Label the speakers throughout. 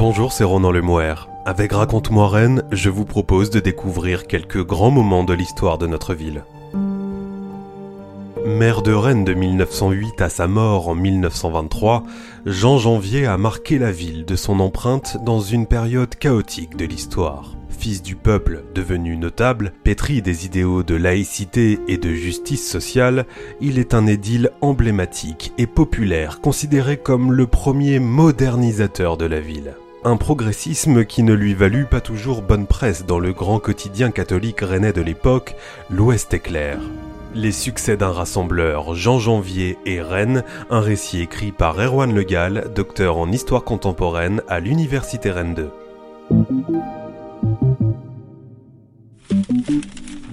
Speaker 1: Bonjour, c'est Ronan Lemouer. Avec Raconte-moi Rennes, je vous propose de découvrir quelques grands moments de l'histoire de notre ville. Maire de Rennes de 1908 à sa mort en 1923, Jean Janvier a marqué la ville de son empreinte dans une période chaotique de l'histoire. Fils du peuple devenu notable, pétri des idéaux de laïcité et de justice sociale, il est un édile emblématique et populaire, considéré comme le premier modernisateur de la ville. Un progressisme qui ne lui valut pas toujours bonne presse dans le grand quotidien catholique rennais de l'époque, l'Ouest éclair. Les succès d'un rassembleur, Jean Janvier et Rennes, un récit écrit par Erwan Le Gall, docteur en histoire contemporaine à l'Université Rennes 2.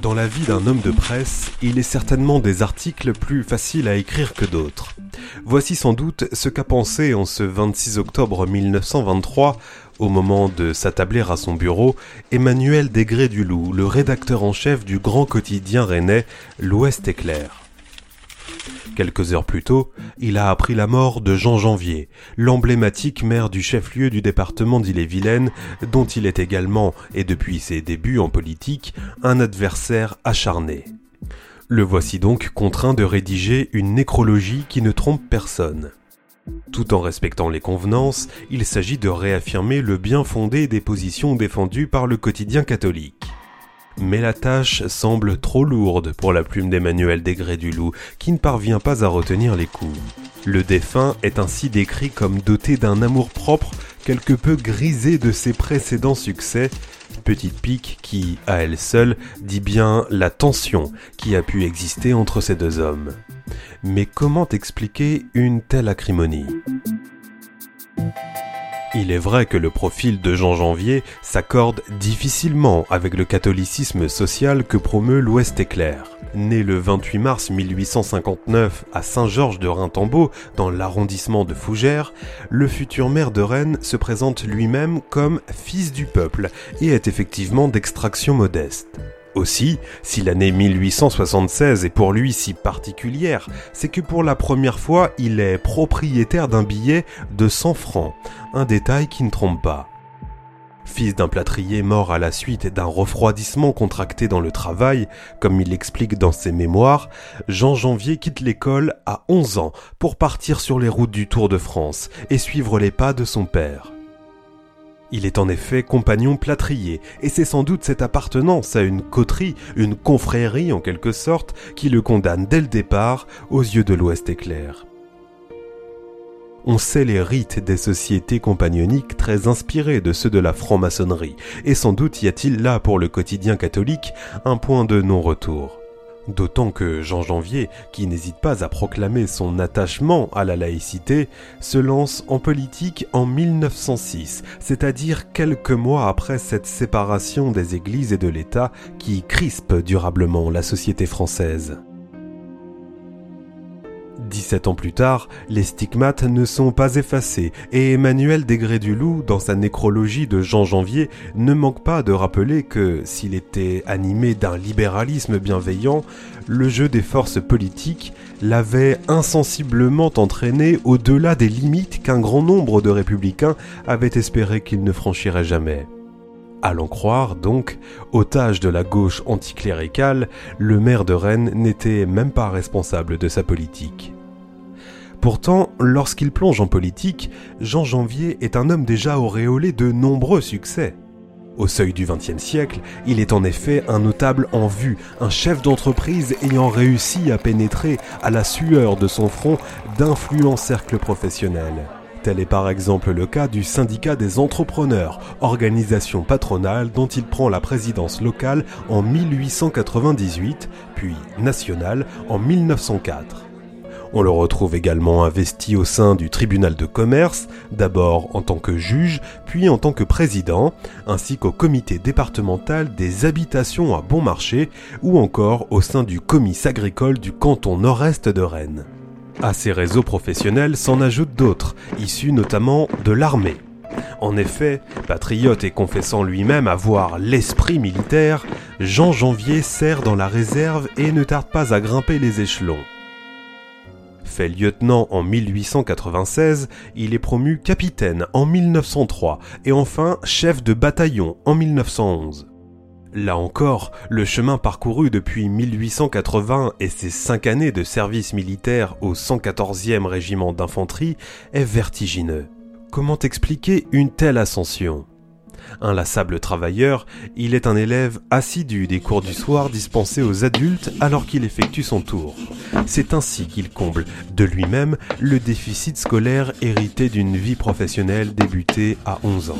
Speaker 1: Dans la vie d'un homme de presse, il est certainement des articles plus faciles à écrire que d'autres. Voici sans doute ce qu'a pensé en ce 26 octobre 1923, au moment de s'attabler à son bureau, Emmanuel Desgrès du Loup, le rédacteur en chef du grand quotidien rennais L'Ouest éclair. Quelques heures plus tôt, il a appris la mort de Jean Janvier, l'emblématique maire du chef-lieu du département d'Ille-et-Vilaine, dont il est également, et depuis ses débuts en politique, un adversaire acharné. Le voici donc contraint de rédiger une nécrologie qui ne trompe personne. Tout en respectant les convenances, il s'agit de réaffirmer le bien fondé des positions défendues par le quotidien catholique. Mais la tâche semble trop lourde pour la plume d'Emmanuel Desgrès du Loup, qui ne parvient pas à retenir les coups. Le défunt est ainsi décrit comme doté d'un amour-propre quelque peu grisé de ses précédents succès, petite pique qui, à elle seule, dit bien la tension qui a pu exister entre ces deux hommes. Mais comment expliquer une telle acrimonie? Il est vrai que le profil de Jean Janvier s'accorde difficilement avec le catholicisme social que promeut l'Ouest éclair. Né le 28 mars 1859 à Saint-Georges de Rintembeau, dans l'arrondissement de Fougères, le futur maire de Rennes se présente lui-même comme fils du peuple et est effectivement d'extraction modeste. Aussi, si l'année 1876 est pour lui si particulière, c'est que pour la première fois, il est propriétaire d'un billet de 100 francs, un détail qui ne trompe pas. Fils d'un plâtrier mort à la suite d'un refroidissement contracté dans le travail, comme il l'explique dans ses mémoires, Jean Janvier quitte l'école à 11 ans pour partir sur les routes du Tour de France et suivre les pas de son père. Il est en effet compagnon plâtrier, et c'est sans doute cette appartenance à une coterie, une confrérie en quelque sorte, qui le condamne dès le départ aux yeux de l'Ouest éclair. On sait les rites des sociétés compagnoniques très inspirés de ceux de la franc-maçonnerie, et sans doute y a-t-il là pour le quotidien catholique un point de non-retour. D'autant que Jean Janvier, qui n'hésite pas à proclamer son attachement à la laïcité, se lance en politique en 1906, c'est-à-dire quelques mois après cette séparation des églises et de l'État qui crispe durablement la société française. 17 ans plus tard, les stigmates ne sont pas effacés et Emmanuel Desgrès du Loup, dans sa nécrologie de Jean Janvier, ne manque pas de rappeler que, s'il était animé d'un libéralisme bienveillant, le jeu des forces politiques l'avait insensiblement entraîné au-delà des limites qu'un grand nombre de républicains avaient espéré qu'il ne franchirait jamais. À l'en croire, donc, otage de la gauche anticléricale, le maire de Rennes n'était même pas responsable de sa politique. Pourtant, lorsqu'il plonge en politique, Jean Janvier est un homme déjà auréolé de nombreux succès. Au seuil du XXe siècle, il est en effet un notable en vue, un chef d'entreprise ayant réussi à pénétrer à la sueur de son front d'influents cercles professionnels. Tel est par exemple le cas du syndicat des entrepreneurs, organisation patronale dont il prend la présidence locale en 1898, puis nationale en 1904. On le retrouve également investi au sein du tribunal de commerce, d'abord en tant que juge, puis en tant que président, ainsi qu'au comité départemental des habitations à bon marché, ou encore au sein du comice agricole du canton nord-est de Rennes. À ces réseaux professionnels s'en ajoutent d'autres, issus notamment de l'armée. En effet, patriote et confessant lui-même avoir l'esprit militaire, Jean Janvier sert dans la réserve et ne tarde pas à grimper les échelons. Fait lieutenant en 1896, il est promu capitaine en 1903 et enfin chef de bataillon en 1911. Là encore, le chemin parcouru depuis 1880 et ses cinq années de service militaire au 114e régiment d'infanterie est vertigineux. Comment expliquer une telle ascension? Inlassable travailleur, il est un élève assidu des cours du soir dispensés aux adultes alors qu'il effectue son tour. C'est ainsi qu'il comble de lui-même le déficit scolaire hérité d'une vie professionnelle débutée à 11 ans.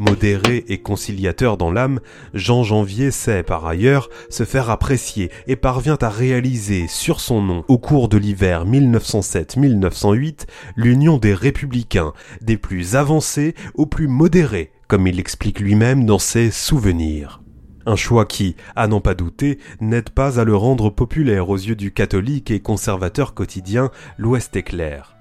Speaker 1: Modéré et conciliateur dans l'âme, Jean Janvier sait par ailleurs se faire apprécier et parvient à réaliser sur son nom, au cours de l'hiver 1907-1908, l'union des républicains, des plus avancés aux plus modérés, comme il l'explique lui-même dans ses souvenirs. Un choix qui, à n'en pas douter, n'aide pas à le rendre populaire aux yeux du catholique et conservateur quotidien L'Ouest éclair.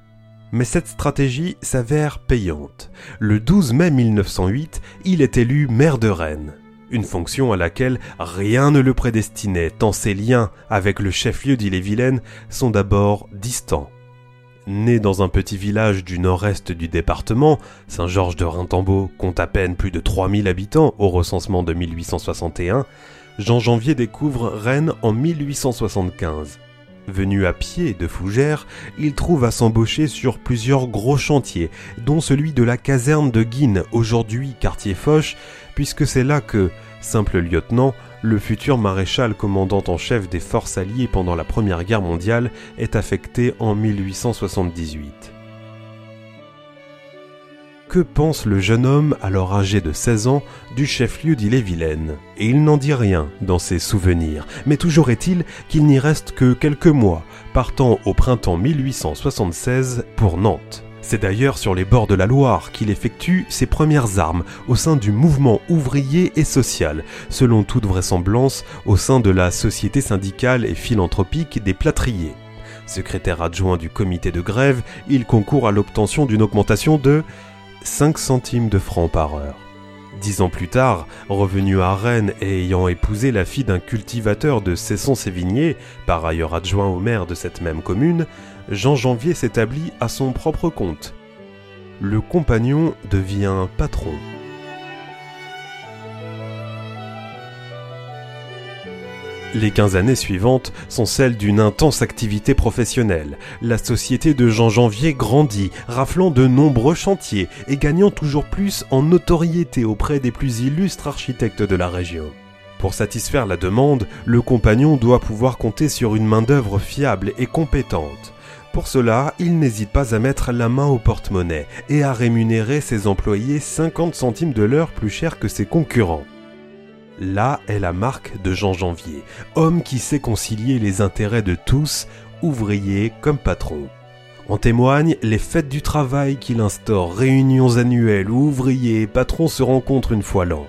Speaker 1: Mais cette stratégie s'avère payante. Le 12 mai 1908, il est élu maire de Rennes. Une fonction à laquelle rien ne le prédestinait, tant ses liens avec le chef-lieu d'Ille-et-Vilaine sont d'abord distants. Né dans un petit village du nord-est du département, Saint-Georges de Rintambeau compte à peine plus de 3000 habitants au recensement de 1861, Jean Janvier découvre Rennes en 1875. Venu à pied de Fougères, il trouve à s'embaucher sur plusieurs gros chantiers, dont celui de la caserne de Guine, aujourd'hui quartier Foch, puisque c'est là que, simple lieutenant, le futur maréchal commandant en chef des forces alliées pendant la Première Guerre mondiale est affecté en 1878 que pense le jeune homme, alors âgé de 16 ans, du chef-lieu d'Ille-et-Vilaine? Et il n'en dit rien dans ses souvenirs, mais toujours est-il qu'il n'y reste que quelques mois, partant au printemps 1876 pour Nantes. C'est d'ailleurs sur les bords de la Loire qu'il effectue ses premières armes au sein du mouvement ouvrier et social, selon toute vraisemblance au sein de la Société syndicale et philanthropique des plâtriers. Secrétaire adjoint du comité de grève, il concourt à l'obtention d'une augmentation de 5 centimes de francs par heure. Dix ans plus tard, revenu à Rennes et ayant épousé la fille d'un cultivateur de Cesson-Sévigné, par ailleurs adjoint au maire de cette même commune, Jean Janvier s'établit à son propre compte. Le compagnon devient patron. Les 15 années suivantes sont celles d'une intense activité professionnelle. La société de Jean Janvier grandit, raflant de nombreux chantiers et gagnant toujours plus en notoriété auprès des plus illustres architectes de la région. Pour satisfaire la demande, le compagnon doit pouvoir compter sur une main-d'œuvre fiable et compétente. Pour cela, il n'hésite pas à mettre la main au porte-monnaie et à rémunérer ses employés 50 centimes de l'heure plus cher que ses concurrents. Là est la marque de Jean Janvier, homme qui sait concilier les intérêts de tous, ouvriers comme patrons. En témoignent les fêtes du travail qu'il instaure, réunions annuelles où ouvriers et patrons se rencontrent une fois l'an.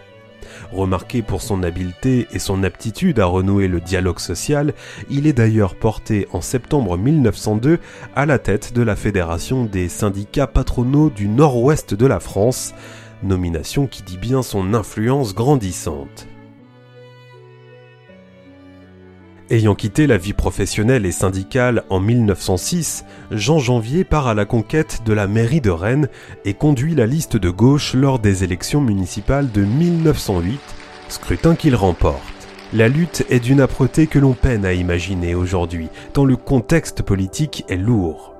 Speaker 1: Remarqué pour son habileté et son aptitude à renouer le dialogue social, il est d'ailleurs porté en septembre 1902 à la tête de la Fédération des syndicats patronaux du nord-ouest de la France, nomination qui dit bien son influence grandissante. Ayant quitté la vie professionnelle et syndicale en 1906, Jean Janvier part à la conquête de la mairie de Rennes et conduit la liste de gauche lors des élections municipales de 1908, scrutin qu'il remporte. La lutte est d'une âpreté que l'on peine à imaginer aujourd'hui, tant le contexte politique est lourd.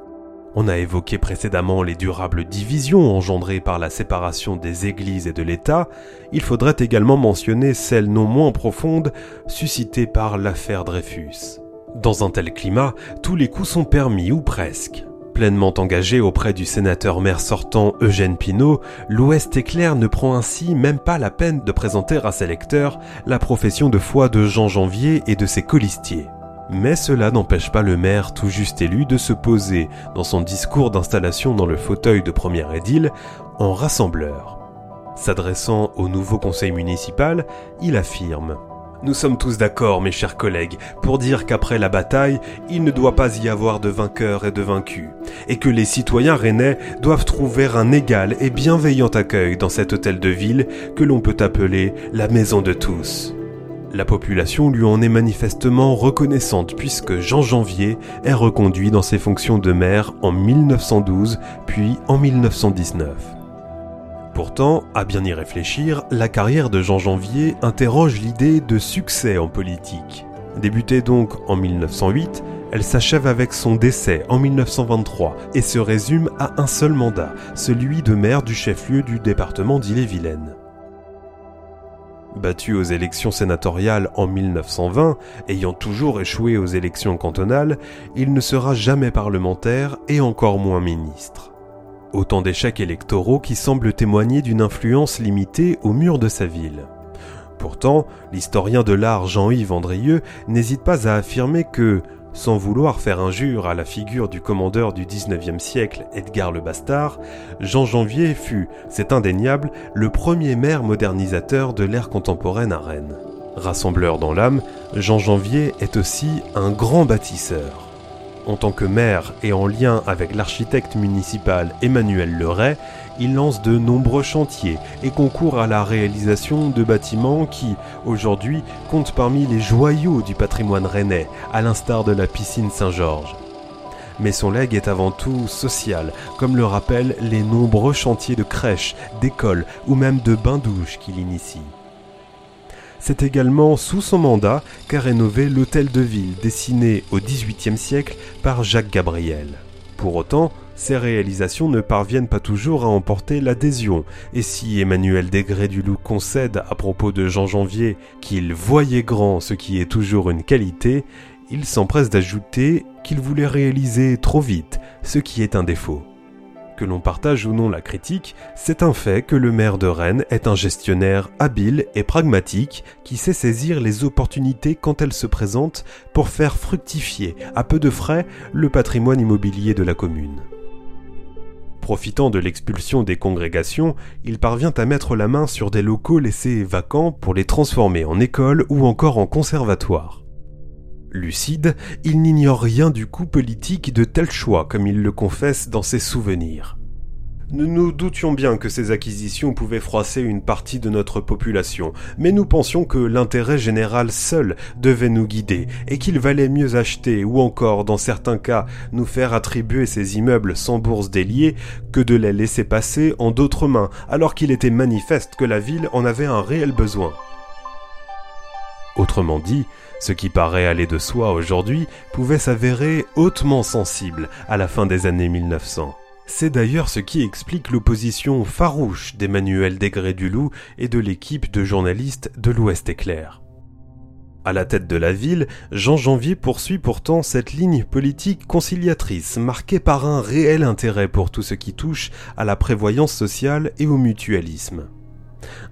Speaker 1: On a évoqué précédemment les durables divisions engendrées par la séparation des églises et de l'État, il faudrait également mentionner celles non moins profondes suscitées par l'affaire Dreyfus. Dans un tel climat, tous les coups sont permis ou presque. Pleinement engagé auprès du sénateur maire sortant Eugène Pinault, l'Ouest éclair ne prend ainsi même pas la peine de présenter à ses lecteurs la profession de foi de Jean Janvier et de ses colistiers. Mais cela n'empêche pas le maire tout juste élu de se poser, dans son discours d'installation dans le fauteuil de premier édile, en rassembleur. S'adressant au nouveau conseil municipal, il affirme nous sommes tous d'accord, mes chers collègues, pour dire qu'après la bataille, il ne doit pas y avoir de vainqueurs et de vaincus, et que les citoyens rennais doivent trouver un égal et bienveillant accueil dans cet hôtel de ville que l'on peut appeler la maison de tous. La population lui en est manifestement reconnaissante puisque Jean Janvier est reconduit dans ses fonctions de maire en 1912 puis en 1919. Pourtant, à bien y réfléchir, la carrière de Jean Janvier interroge l'idée de succès en politique. Débutée donc en 1908, elle s'achève avec son décès en 1923 et se résume à un seul mandat, celui de maire du chef-lieu du département d'Ille-et-Vilaine. Battu aux élections sénatoriales en 1920, ayant toujours échoué aux élections cantonales, il ne sera jamais parlementaire et encore moins ministre. Autant d'échecs électoraux qui semblent témoigner d'une influence limitée au mur de sa ville. Pourtant, l'historien de l'art Jean-Yves Andrieux n'hésite pas à affirmer que, sans vouloir faire injure à la figure du commandeur du XIXe siècle, Edgar le Bastard, Jean Janvier fut, c'est indéniable, le premier maire modernisateur de l'ère contemporaine à Rennes. Rassembleur dans l'âme, Jean Janvier est aussi un grand bâtisseur. En tant que maire et en lien avec l'architecte municipal Emmanuel Leray, il lance de nombreux chantiers et concourt à la réalisation de bâtiments qui, aujourd'hui, comptent parmi les joyaux du patrimoine rennais, à l'instar de la piscine Saint-Georges. Mais son legs est avant tout social, comme le rappellent les nombreux chantiers de crèches, d'écoles ou même de bains-douches qu'il initie. C'est également sous son mandat qu'a rénové l'hôtel de ville dessiné au XVIIIe siècle par Jacques Gabriel. Pour autant, ces réalisations ne parviennent pas toujours à emporter l'adhésion, et si Emmanuel Degré du Loup concède à propos de Jean Janvier qu'il voyait grand ce qui est toujours une qualité, il s'empresse d'ajouter qu'il voulait réaliser trop vite, ce qui est un défaut. Que l'on partage ou non la critique, c'est un fait que le maire de Rennes est un gestionnaire habile et pragmatique qui sait saisir les opportunités quand elles se présentent pour faire fructifier à peu de frais le patrimoine immobilier de la commune. Profitant de l'expulsion des congrégations, il parvient à mettre la main sur des locaux laissés vacants pour les transformer en école ou encore en conservatoire. Lucide, il n'ignore rien du coup politique de tel choix comme il le confesse dans ses souvenirs. Nous nous doutions bien que ces acquisitions pouvaient froisser une partie de notre population, mais nous pensions que l'intérêt général seul devait nous guider, et qu'il valait mieux acheter, ou encore, dans certains cas, nous faire attribuer ces immeubles sans bourse déliée, que de les laisser passer en d'autres mains, alors qu'il était manifeste que la ville en avait un réel besoin. Autrement dit, ce qui paraît aller de soi aujourd'hui pouvait s'avérer hautement sensible à la fin des années 1900. C'est d'ailleurs ce qui explique l'opposition farouche d'Emmanuel Degré-du-Loup et de l'équipe de journalistes de l'Ouest éclair. À la tête de la ville, Jean Janvier poursuit pourtant cette ligne politique conciliatrice marquée par un réel intérêt pour tout ce qui touche à la prévoyance sociale et au mutualisme.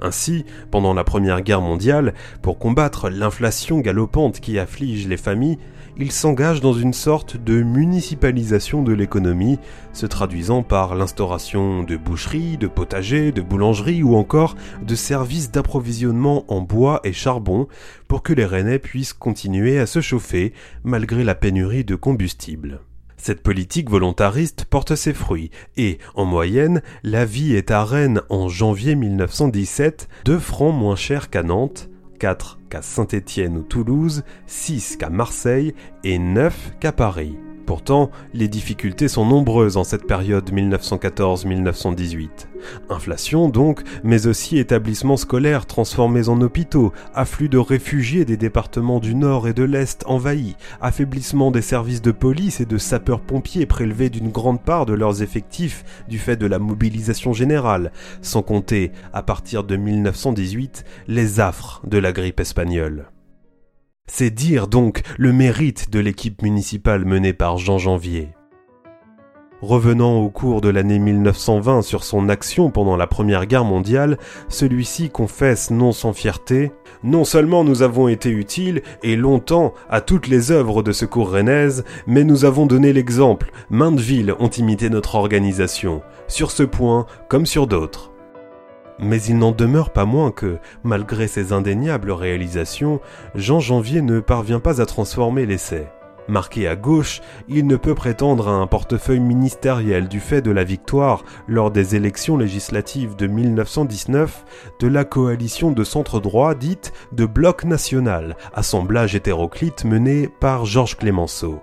Speaker 1: Ainsi, pendant la Première Guerre mondiale, pour combattre l'inflation galopante qui afflige les familles, il s'engage dans une sorte de municipalisation de l'économie, se traduisant par l'instauration de boucheries, de potagers, de boulangeries ou encore de services d'approvisionnement en bois et charbon pour que les Rennais puissent continuer à se chauffer malgré la pénurie de combustible. Cette politique volontariste porte ses fruits et, en moyenne, la vie est à Rennes en janvier 1917 deux francs moins cher qu'à Nantes, 4 qu'à Saint-Étienne ou Toulouse, 6 qu'à Marseille et 9 qu'à Paris. Pourtant, les difficultés sont nombreuses en cette période 1914-1918. Inflation donc, mais aussi établissements scolaires transformés en hôpitaux, afflux de réfugiés des départements du Nord et de l'Est envahis, affaiblissement des services de police et de sapeurs-pompiers prélevés d'une grande part de leurs effectifs du fait de la mobilisation générale, sans compter, à partir de 1918, les affres de la grippe espagnole. C'est dire donc le mérite de l'équipe municipale menée par Jean Janvier. Revenant au cours de l'année 1920 sur son action pendant la Première Guerre mondiale, celui-ci confesse non sans fierté Non seulement nous avons été utiles, et longtemps, à toutes les œuvres de secours rennaises, mais nous avons donné l'exemple, maintes villes ont imité notre organisation, sur ce point comme sur d'autres. Mais il n'en demeure pas moins que, malgré ses indéniables réalisations, Jean Janvier ne parvient pas à transformer l'essai. Marqué à gauche, il ne peut prétendre à un portefeuille ministériel du fait de la victoire lors des élections législatives de 1919 de la coalition de centre-droit dite de Bloc national, assemblage hétéroclite mené par Georges Clémenceau.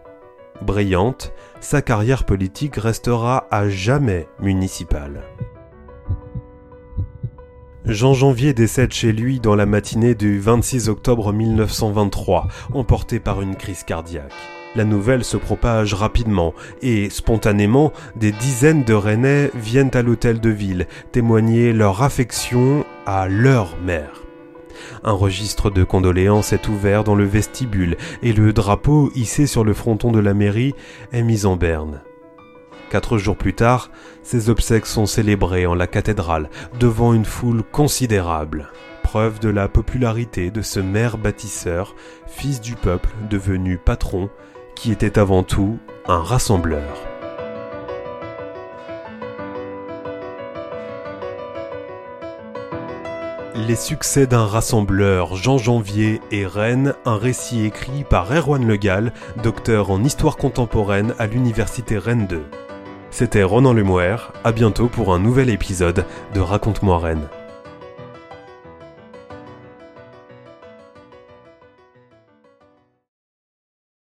Speaker 1: Brillante, sa carrière politique restera à jamais municipale. Jean Janvier décède chez lui dans la matinée du 26 octobre 1923, emporté par une crise cardiaque. La nouvelle se propage rapidement et, spontanément, des dizaines de Rennais viennent à l'hôtel de ville témoigner leur affection à leur mère. Un registre de condoléances est ouvert dans le vestibule et le drapeau hissé sur le fronton de la mairie est mis en berne. Quatre jours plus tard, ses obsèques sont célébrées en la cathédrale devant une foule considérable, preuve de la popularité de ce maire bâtisseur, fils du peuple devenu patron, qui était avant tout un rassembleur. Les succès d'un rassembleur, Jean Janvier et Rennes, un récit écrit par Erwan Legal, docteur en histoire contemporaine à l'université Rennes 2. C'était Ronan Lemoire, à bientôt pour un nouvel épisode de Raconte-moi Rennes.